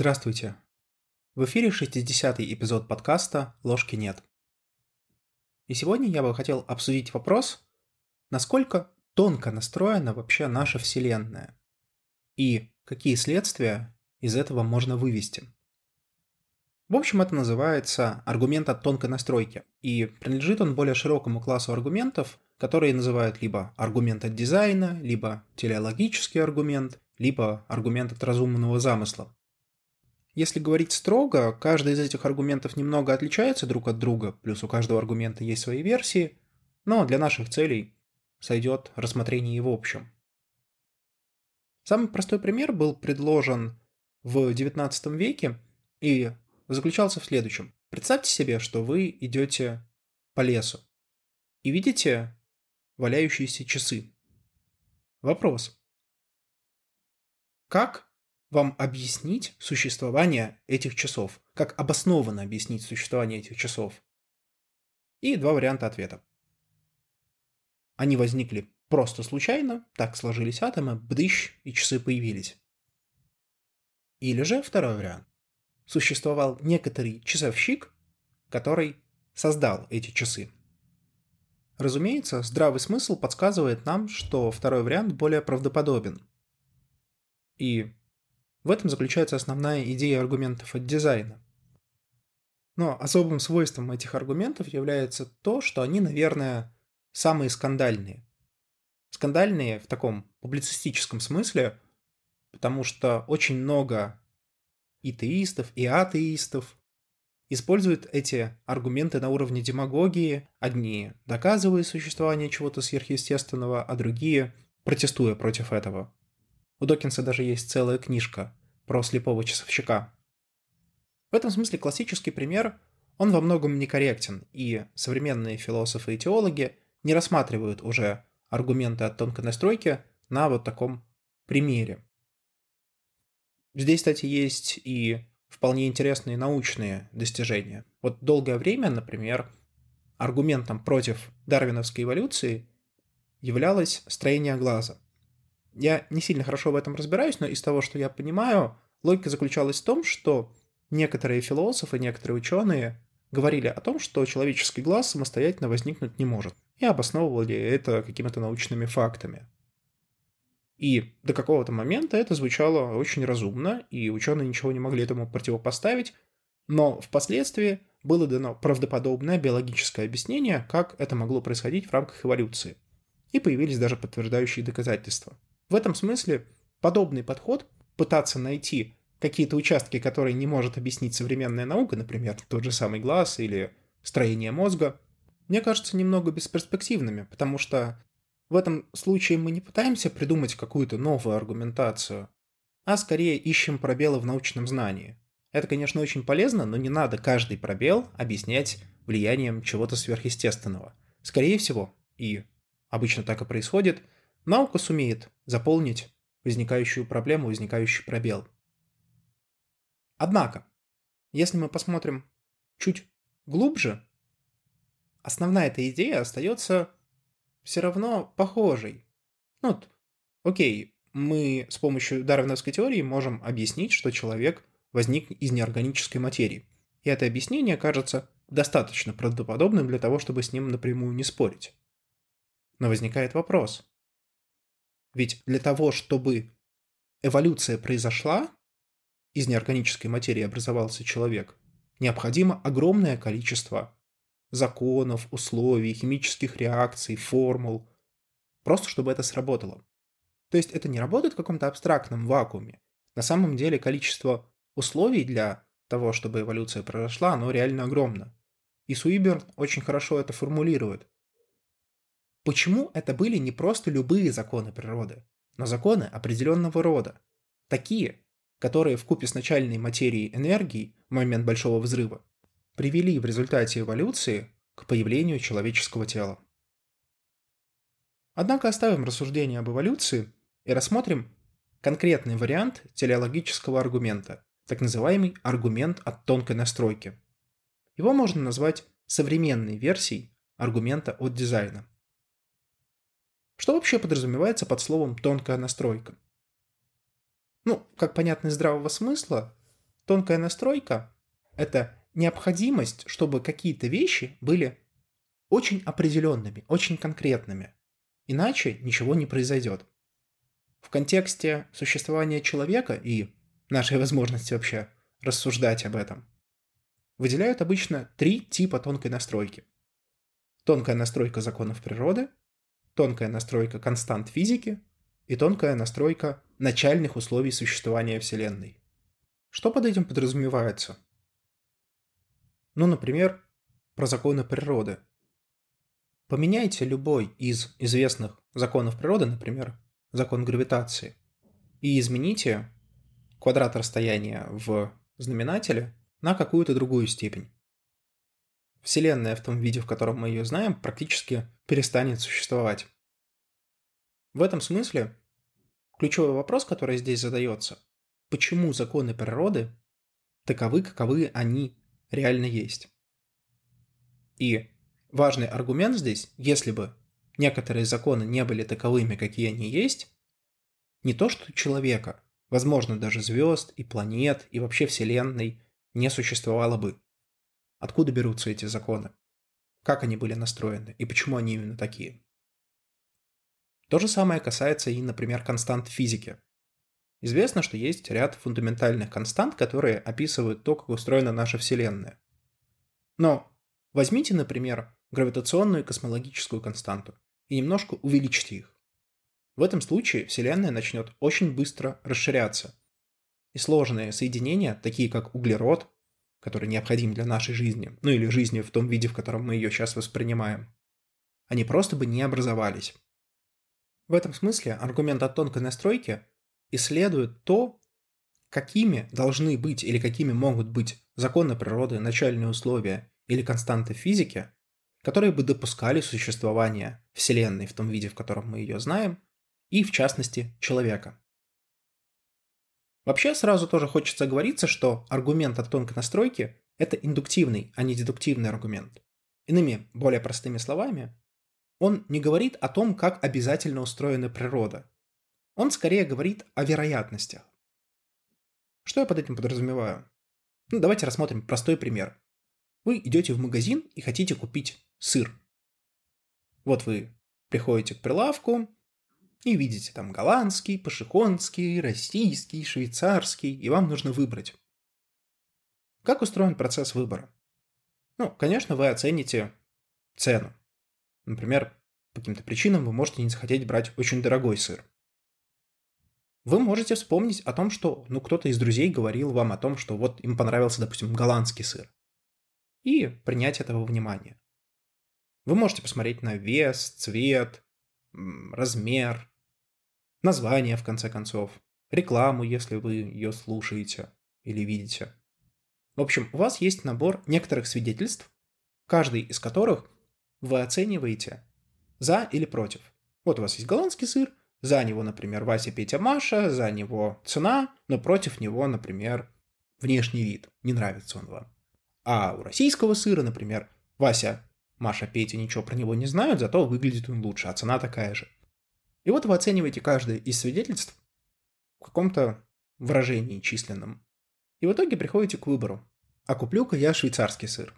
Здравствуйте. В эфире 60-й эпизод подкаста «Ложки нет». И сегодня я бы хотел обсудить вопрос, насколько тонко настроена вообще наша Вселенная и какие следствия из этого можно вывести. В общем, это называется аргумент от тонкой настройки, и принадлежит он более широкому классу аргументов, которые называют либо аргумент от дизайна, либо телеологический аргумент, либо аргумент от разумного замысла. Если говорить строго, каждый из этих аргументов немного отличается друг от друга, плюс у каждого аргумента есть свои версии, но для наших целей сойдет рассмотрение его общем. Самый простой пример был предложен в XIX веке и заключался в следующем. Представьте себе, что вы идете по лесу и видите валяющиеся часы. Вопрос. Как вам объяснить существование этих часов? Как обоснованно объяснить существование этих часов? И два варианта ответа. Они возникли просто случайно, так сложились атомы, бдыщ, и часы появились. Или же второй вариант. Существовал некоторый часовщик, который создал эти часы. Разумеется, здравый смысл подсказывает нам, что второй вариант более правдоподобен. И в этом заключается основная идея аргументов от дизайна. Но особым свойством этих аргументов является то, что они, наверное, самые скандальные. Скандальные в таком публицистическом смысле, потому что очень много и теистов, и атеистов используют эти аргументы на уровне демагогии, одни доказывая существование чего-то сверхъестественного, а другие протестуя против этого. У Докинса даже есть целая книжка про слепого часовщика. В этом смысле классический пример, он во многом некорректен, и современные философы и теологи не рассматривают уже аргументы от тонкой настройки на вот таком примере. Здесь, кстати, есть и вполне интересные научные достижения. Вот долгое время, например, аргументом против дарвиновской эволюции являлось строение глаза – я не сильно хорошо в этом разбираюсь, но из того, что я понимаю, логика заключалась в том, что некоторые философы, некоторые ученые говорили о том, что человеческий глаз самостоятельно возникнуть не может, и обосновывали это какими-то научными фактами. И до какого-то момента это звучало очень разумно, и ученые ничего не могли этому противопоставить, но впоследствии было дано правдоподобное биологическое объяснение, как это могло происходить в рамках эволюции. И появились даже подтверждающие доказательства – в этом смысле подобный подход, пытаться найти какие-то участки, которые не может объяснить современная наука, например, тот же самый глаз или строение мозга, мне кажется немного бесперспективными, потому что в этом случае мы не пытаемся придумать какую-то новую аргументацию, а скорее ищем пробелы в научном знании. Это, конечно, очень полезно, но не надо каждый пробел объяснять влиянием чего-то сверхъестественного. Скорее всего, и обычно так и происходит – Наука сумеет заполнить возникающую проблему, возникающий пробел. Однако, если мы посмотрим чуть глубже, основная эта идея остается все равно похожей. Ну, вот, окей, мы с помощью дарвиновской теории можем объяснить, что человек возник из неорганической материи. И это объяснение кажется достаточно правдоподобным для того, чтобы с ним напрямую не спорить. Но возникает вопрос, ведь для того, чтобы эволюция произошла, из неорганической материи образовался человек, необходимо огромное количество законов, условий, химических реакций, формул, просто чтобы это сработало. То есть это не работает в каком-то абстрактном вакууме. На самом деле количество условий для того, чтобы эволюция произошла, оно реально огромно. И Суиберн очень хорошо это формулирует. Почему это были не просто любые законы природы, но законы определенного рода, такие, которые в купе с начальной материей энергии в момент Большого Взрыва привели в результате эволюции к появлению человеческого тела. Однако оставим рассуждение об эволюции и рассмотрим конкретный вариант телеологического аргумента, так называемый аргумент от тонкой настройки. Его можно назвать современной версией аргумента от дизайна. Что вообще подразумевается под словом «тонкая настройка»? Ну, как понятно из здравого смысла, тонкая настройка – это необходимость, чтобы какие-то вещи были очень определенными, очень конкретными. Иначе ничего не произойдет. В контексте существования человека и нашей возможности вообще рассуждать об этом, выделяют обычно три типа тонкой настройки. Тонкая настройка законов природы, тонкая настройка констант физики и тонкая настройка начальных условий существования Вселенной. Что под этим подразумевается? Ну, например, про законы природы. Поменяйте любой из известных законов природы, например, закон гравитации, и измените квадрат расстояния в знаменателе на какую-то другую степень. Вселенная в том виде, в котором мы ее знаем, практически перестанет существовать. В этом смысле ключевой вопрос, который здесь задается, почему законы природы таковы, каковы они реально есть. И важный аргумент здесь, если бы некоторые законы не были таковыми, какие они есть, не то что человека, возможно, даже звезд и планет и вообще Вселенной не существовало бы. Откуда берутся эти законы? Как они были настроены и почему они именно такие? То же самое касается и, например, констант физики. Известно, что есть ряд фундаментальных констант, которые описывают то, как устроена наша Вселенная. Но возьмите, например, гравитационную и космологическую константу и немножко увеличьте их. В этом случае Вселенная начнет очень быстро расширяться. И сложные соединения, такие как углерод, который необходим для нашей жизни, ну или жизни в том виде, в котором мы ее сейчас воспринимаем, они просто бы не образовались. В этом смысле аргумент о тонкой настройке исследует то, какими должны быть или какими могут быть законы природы, начальные условия или константы физики, которые бы допускали существование Вселенной в том виде, в котором мы ее знаем, и, в частности, человека. Вообще, сразу тоже хочется говориться, что аргумент о тонкой настройке – это индуктивный, а не дедуктивный аргумент. Иными, более простыми словами, он не говорит о том, как обязательно устроена природа. Он скорее говорит о вероятностях. Что я под этим подразумеваю? Ну, давайте рассмотрим простой пример. Вы идете в магазин и хотите купить сыр. Вот вы приходите к прилавку и видите там голландский, пашихонский, российский, швейцарский, и вам нужно выбрать. Как устроен процесс выбора? Ну, конечно, вы оцените цену. Например, по каким-то причинам вы можете не захотеть брать очень дорогой сыр. Вы можете вспомнить о том, что ну, кто-то из друзей говорил вам о том, что вот им понравился, допустим, голландский сыр. И принять этого внимания. Вы можете посмотреть на вес, цвет, размер, название, в конце концов, рекламу, если вы ее слушаете или видите. В общем, у вас есть набор некоторых свидетельств, каждый из которых вы оцениваете за или против. Вот у вас есть голландский сыр, за него, например, Вася, Петя, Маша, за него цена, но против него, например, внешний вид. Не нравится он вам. А у российского сыра, например, Вася, Маша, Петя ничего про него не знают, зато выглядит он лучше, а цена такая же. И вот вы оцениваете каждое из свидетельств в каком-то выражении численном. И в итоге приходите к выбору. А куплю-ка я швейцарский сыр.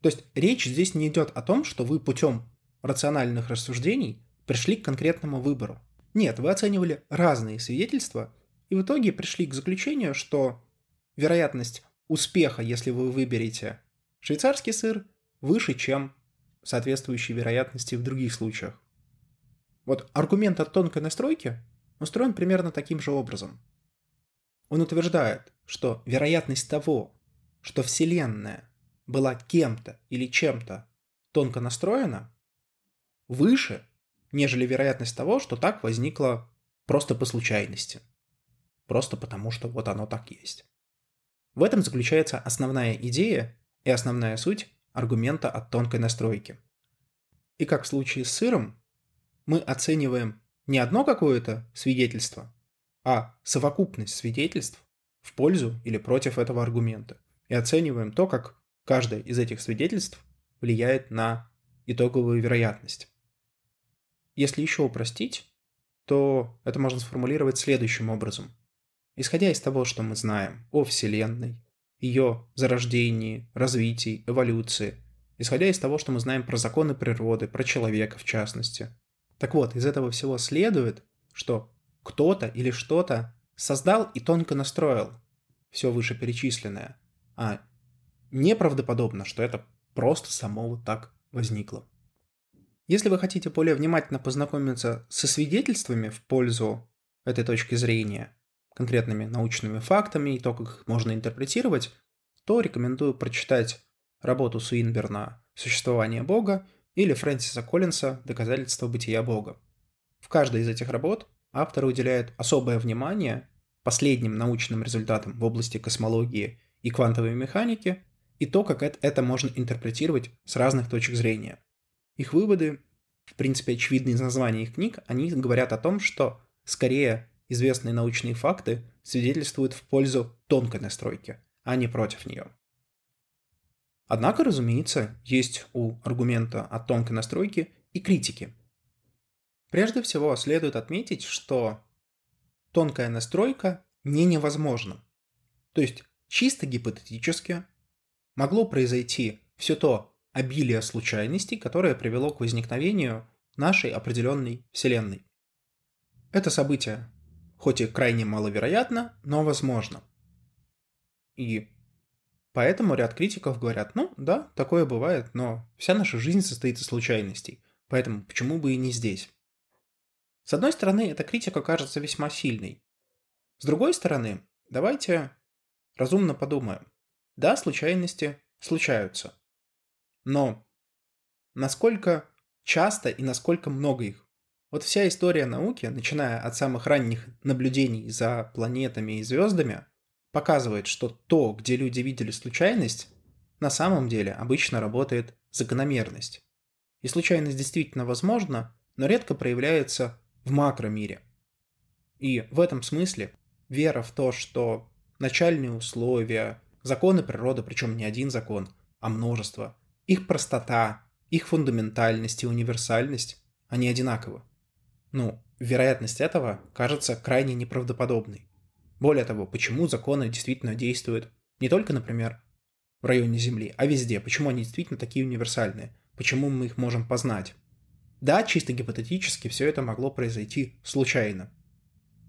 То есть речь здесь не идет о том, что вы путем рациональных рассуждений пришли к конкретному выбору. Нет, вы оценивали разные свидетельства и в итоге пришли к заключению, что вероятность успеха, если вы выберете швейцарский сыр, выше, чем соответствующие вероятности в других случаях. Вот аргумент от тонкой настройки устроен примерно таким же образом. Он утверждает, что вероятность того, что Вселенная была кем-то или чем-то тонко настроена, выше, нежели вероятность того, что так возникло просто по случайности. Просто потому, что вот оно так есть. В этом заключается основная идея и основная суть аргумента от тонкой настройки. И как в случае с сыром, мы оцениваем не одно какое-то свидетельство, а совокупность свидетельств в пользу или против этого аргумента. И оцениваем то, как Каждое из этих свидетельств влияет на итоговую вероятность. Если еще упростить, то это можно сформулировать следующим образом. исходя из того, что мы знаем о Вселенной, ее зарождении, развитии, эволюции, исходя из того, что мы знаем про законы природы, про человека в частности. Так вот, из этого всего следует, что кто-то или что-то создал и тонко настроил все вышеперечисленное, а неправдоподобно, что это просто само вот так возникло. Если вы хотите более внимательно познакомиться со свидетельствами в пользу этой точки зрения, конкретными научными фактами и то, как их можно интерпретировать, то рекомендую прочитать работу Суинберна «Существование Бога» или Фрэнсиса Коллинса «Доказательство бытия Бога». В каждой из этих работ автор уделяет особое внимание последним научным результатам в области космологии и квантовой механики и то, как это можно интерпретировать с разных точек зрения. Их выводы, в принципе, очевидны из названия их книг, они говорят о том, что скорее известные научные факты свидетельствуют в пользу тонкой настройки, а не против нее. Однако, разумеется, есть у аргумента о тонкой настройке и критики. Прежде всего, следует отметить, что тонкая настройка не невозможна. То есть, чисто гипотетически, могло произойти все то, обилие случайностей, которое привело к возникновению нашей определенной Вселенной. Это событие, хоть и крайне маловероятно, но возможно. И поэтому ряд критиков говорят, ну да, такое бывает, но вся наша жизнь состоит из случайностей, поэтому почему бы и не здесь? С одной стороны, эта критика кажется весьма сильной. С другой стороны, давайте разумно подумаем. Да, случайности случаются. Но насколько часто и насколько много их? Вот вся история науки, начиная от самых ранних наблюдений за планетами и звездами, показывает, что то, где люди видели случайность, на самом деле обычно работает закономерность. И случайность действительно возможна, но редко проявляется в макромире. И в этом смысле вера в то, что начальные условия, законы природы, причем не один закон, а множество, их простота, их фундаментальность и универсальность, они одинаковы. Ну, вероятность этого кажется крайне неправдоподобной. Более того, почему законы действительно действуют не только, например, в районе Земли, а везде? Почему они действительно такие универсальные? Почему мы их можем познать? Да, чисто гипотетически все это могло произойти случайно.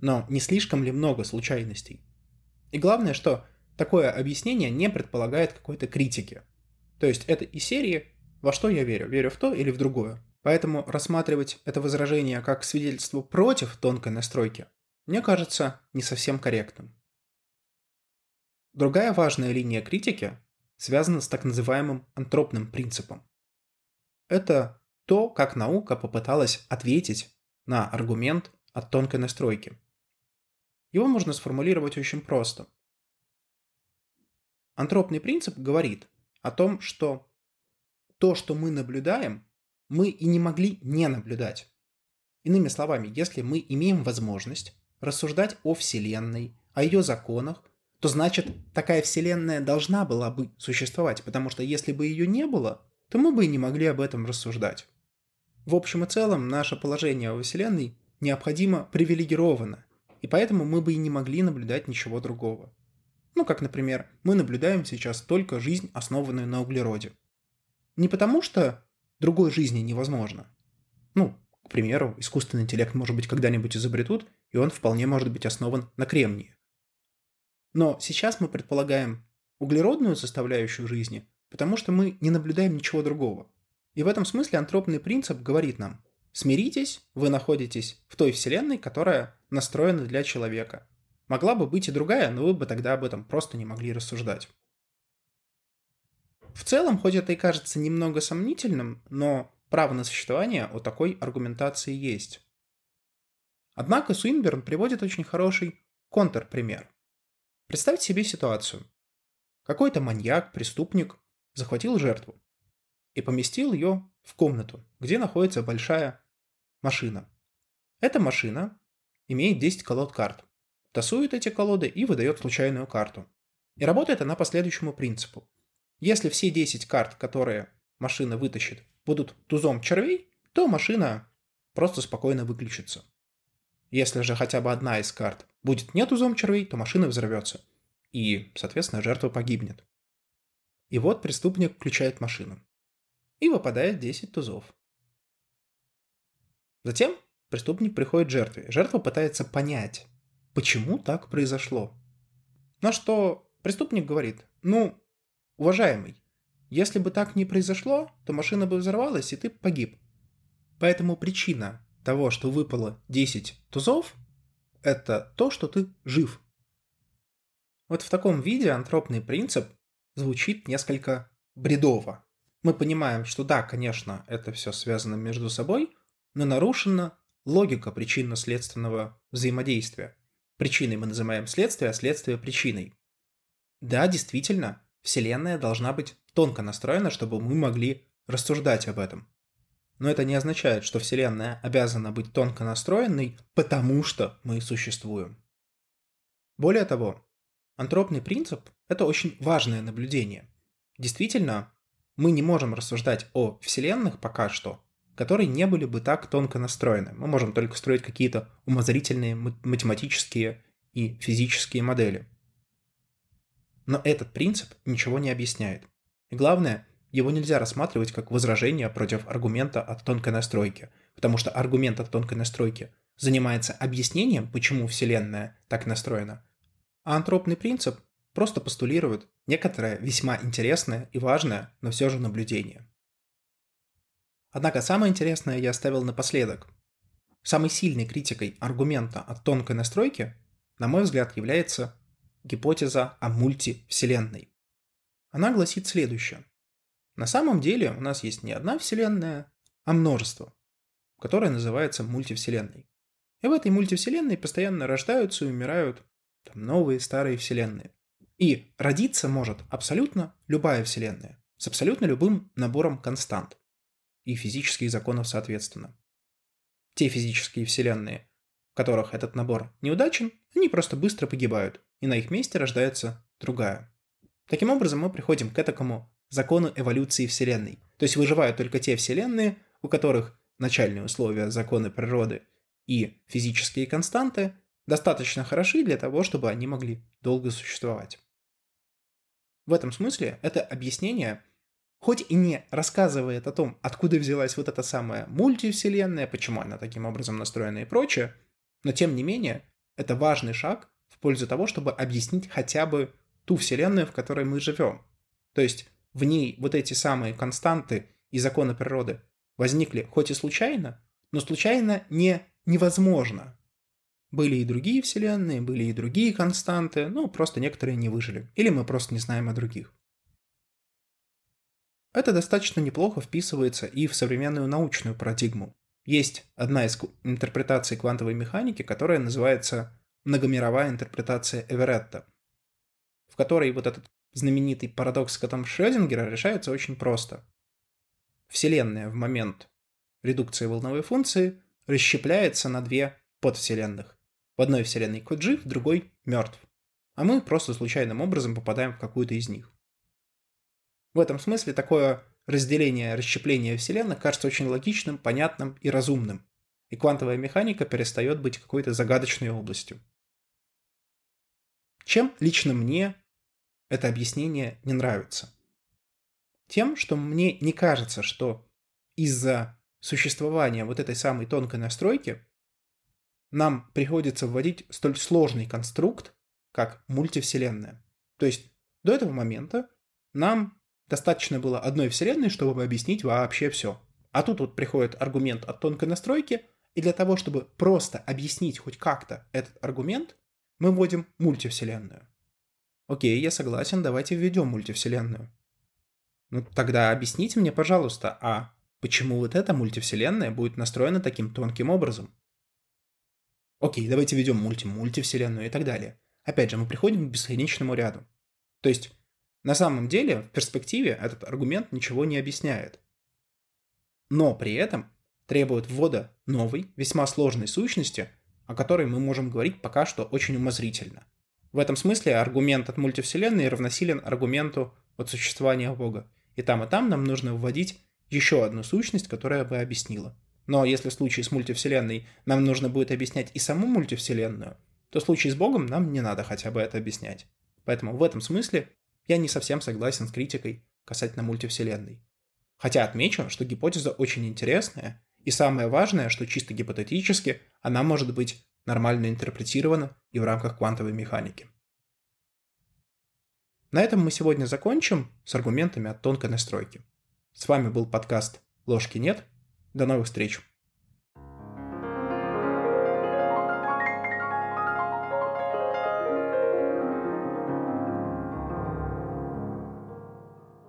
Но не слишком ли много случайностей? И главное, что такое объяснение не предполагает какой-то критики. То есть это и серии «Во что я верю? Верю в то или в другое?» Поэтому рассматривать это возражение как свидетельство против тонкой настройки, мне кажется, не совсем корректным. Другая важная линия критики связана с так называемым антропным принципом. Это то, как наука попыталась ответить на аргумент от тонкой настройки. Его можно сформулировать очень просто. Антропный принцип говорит, о том, что то, что мы наблюдаем, мы и не могли не наблюдать. Иными словами, если мы имеем возможность рассуждать о Вселенной, о ее законах, то значит такая Вселенная должна была бы существовать, потому что если бы ее не было, то мы бы и не могли об этом рассуждать. В общем и целом, наше положение во Вселенной необходимо привилегировано, и поэтому мы бы и не могли наблюдать ничего другого. Ну, как, например, мы наблюдаем сейчас только жизнь, основанную на углероде. Не потому, что другой жизни невозможно. Ну, к примеру, искусственный интеллект, может быть, когда-нибудь изобретут, и он вполне может быть основан на кремнии. Но сейчас мы предполагаем углеродную составляющую жизни, потому что мы не наблюдаем ничего другого. И в этом смысле антропный принцип говорит нам, смиритесь, вы находитесь в той вселенной, которая настроена для человека. Могла бы быть и другая, но вы бы тогда об этом просто не могли рассуждать. В целом, хоть это и кажется немного сомнительным, но право на существование у такой аргументации есть. Однако Суинберн приводит очень хороший контрпример. Представьте себе ситуацию. Какой-то маньяк, преступник захватил жертву и поместил ее в комнату, где находится большая машина. Эта машина имеет 10 колод карт тасует эти колоды и выдает случайную карту. И работает она по следующему принципу. Если все 10 карт, которые машина вытащит, будут тузом червей, то машина просто спокойно выключится. Если же хотя бы одна из карт будет нет узом червей, то машина взорвется. И, соответственно, жертва погибнет. И вот преступник включает машину. И выпадает 10 тузов. Затем преступник приходит к жертве. Жертва пытается понять, почему так произошло. На что преступник говорит, ну, уважаемый, если бы так не произошло, то машина бы взорвалась, и ты погиб. Поэтому причина того, что выпало 10 тузов, это то, что ты жив. Вот в таком виде антропный принцип звучит несколько бредово. Мы понимаем, что да, конечно, это все связано между собой, но нарушена логика причинно-следственного взаимодействия. Причиной мы называем следствие, а следствие причиной. Да, действительно, Вселенная должна быть тонко настроена, чтобы мы могли рассуждать об этом. Но это не означает, что Вселенная обязана быть тонко настроенной, потому что мы существуем. Более того, антропный принцип – это очень важное наблюдение. Действительно, мы не можем рассуждать о Вселенных пока что, которые не были бы так тонко настроены. Мы можем только строить какие-то умозрительные математические и физические модели. Но этот принцип ничего не объясняет. И главное, его нельзя рассматривать как возражение против аргумента от тонкой настройки, потому что аргумент от тонкой настройки занимается объяснением, почему Вселенная так настроена, а антропный принцип просто постулирует некоторое весьма интересное и важное, но все же наблюдение. Однако самое интересное я оставил напоследок. Самой сильной критикой аргумента от тонкой настройки, на мой взгляд, является гипотеза о мультивселенной. Она гласит следующее. На самом деле у нас есть не одна вселенная, а множество, которое называется мультивселенной. И в этой мультивселенной постоянно рождаются и умирают там, новые старые вселенные. И родиться может абсолютно любая вселенная, с абсолютно любым набором констант и физических законов соответственно. Те физические вселенные, в которых этот набор неудачен, они просто быстро погибают, и на их месте рождается другая. Таким образом, мы приходим к такому закону эволюции Вселенной. То есть выживают только те вселенные, у которых начальные условия, законы природы и физические константы достаточно хороши для того, чтобы они могли долго существовать. В этом смысле это объяснение хоть и не рассказывает о том, откуда взялась вот эта самая мультивселенная, почему она таким образом настроена и прочее, но тем не менее, это важный шаг в пользу того, чтобы объяснить хотя бы ту вселенную, в которой мы живем. То есть в ней вот эти самые константы и законы природы возникли хоть и случайно, но случайно не невозможно. Были и другие вселенные, были и другие константы, ну, просто некоторые не выжили. Или мы просто не знаем о других. Это достаточно неплохо вписывается и в современную научную парадигму. Есть одна из интерпретаций квантовой механики, которая называется многомировая интерпретация Эверетта, в которой вот этот знаменитый парадокс котом Шрёдингера решается очень просто. Вселенная в момент редукции волновой функции расщепляется на две подвселенных. В одной вселенной кот жив, в другой мертв. А мы просто случайным образом попадаем в какую-то из них. В этом смысле такое разделение, расщепление Вселенных кажется очень логичным, понятным и разумным, и квантовая механика перестает быть какой-то загадочной областью. Чем лично мне это объяснение не нравится? Тем, что мне не кажется, что из-за существования вот этой самой тонкой настройки нам приходится вводить столь сложный конструкт, как мультивселенная. То есть до этого момента нам Достаточно было одной вселенной, чтобы объяснить вообще все. А тут вот приходит аргумент от тонкой настройки, и для того, чтобы просто объяснить хоть как-то этот аргумент, мы вводим мультивселенную. Окей, я согласен, давайте введем мультивселенную. Ну тогда объясните мне, пожалуйста, а почему вот эта мультивселенная будет настроена таким тонким образом? Окей, давайте введем мульти-мультивселенную и так далее. Опять же, мы приходим к бесконечному ряду. То есть на самом деле, в перспективе этот аргумент ничего не объясняет. Но при этом требует ввода новой, весьма сложной сущности, о которой мы можем говорить пока что очень умозрительно. В этом смысле аргумент от мультивселенной равносилен аргументу от существования Бога. И там, и там нам нужно вводить еще одну сущность, которая бы объяснила. Но если в случае с мультивселенной нам нужно будет объяснять и саму мультивселенную, то в случае с Богом нам не надо хотя бы это объяснять. Поэтому в этом смысле я не совсем согласен с критикой касательно мультивселенной. Хотя отмечу, что гипотеза очень интересная, и самое важное, что чисто гипотетически она может быть нормально интерпретирована и в рамках квантовой механики. На этом мы сегодня закончим с аргументами от тонкой настройки. С вами был подкаст «Ложки нет». До новых встреч!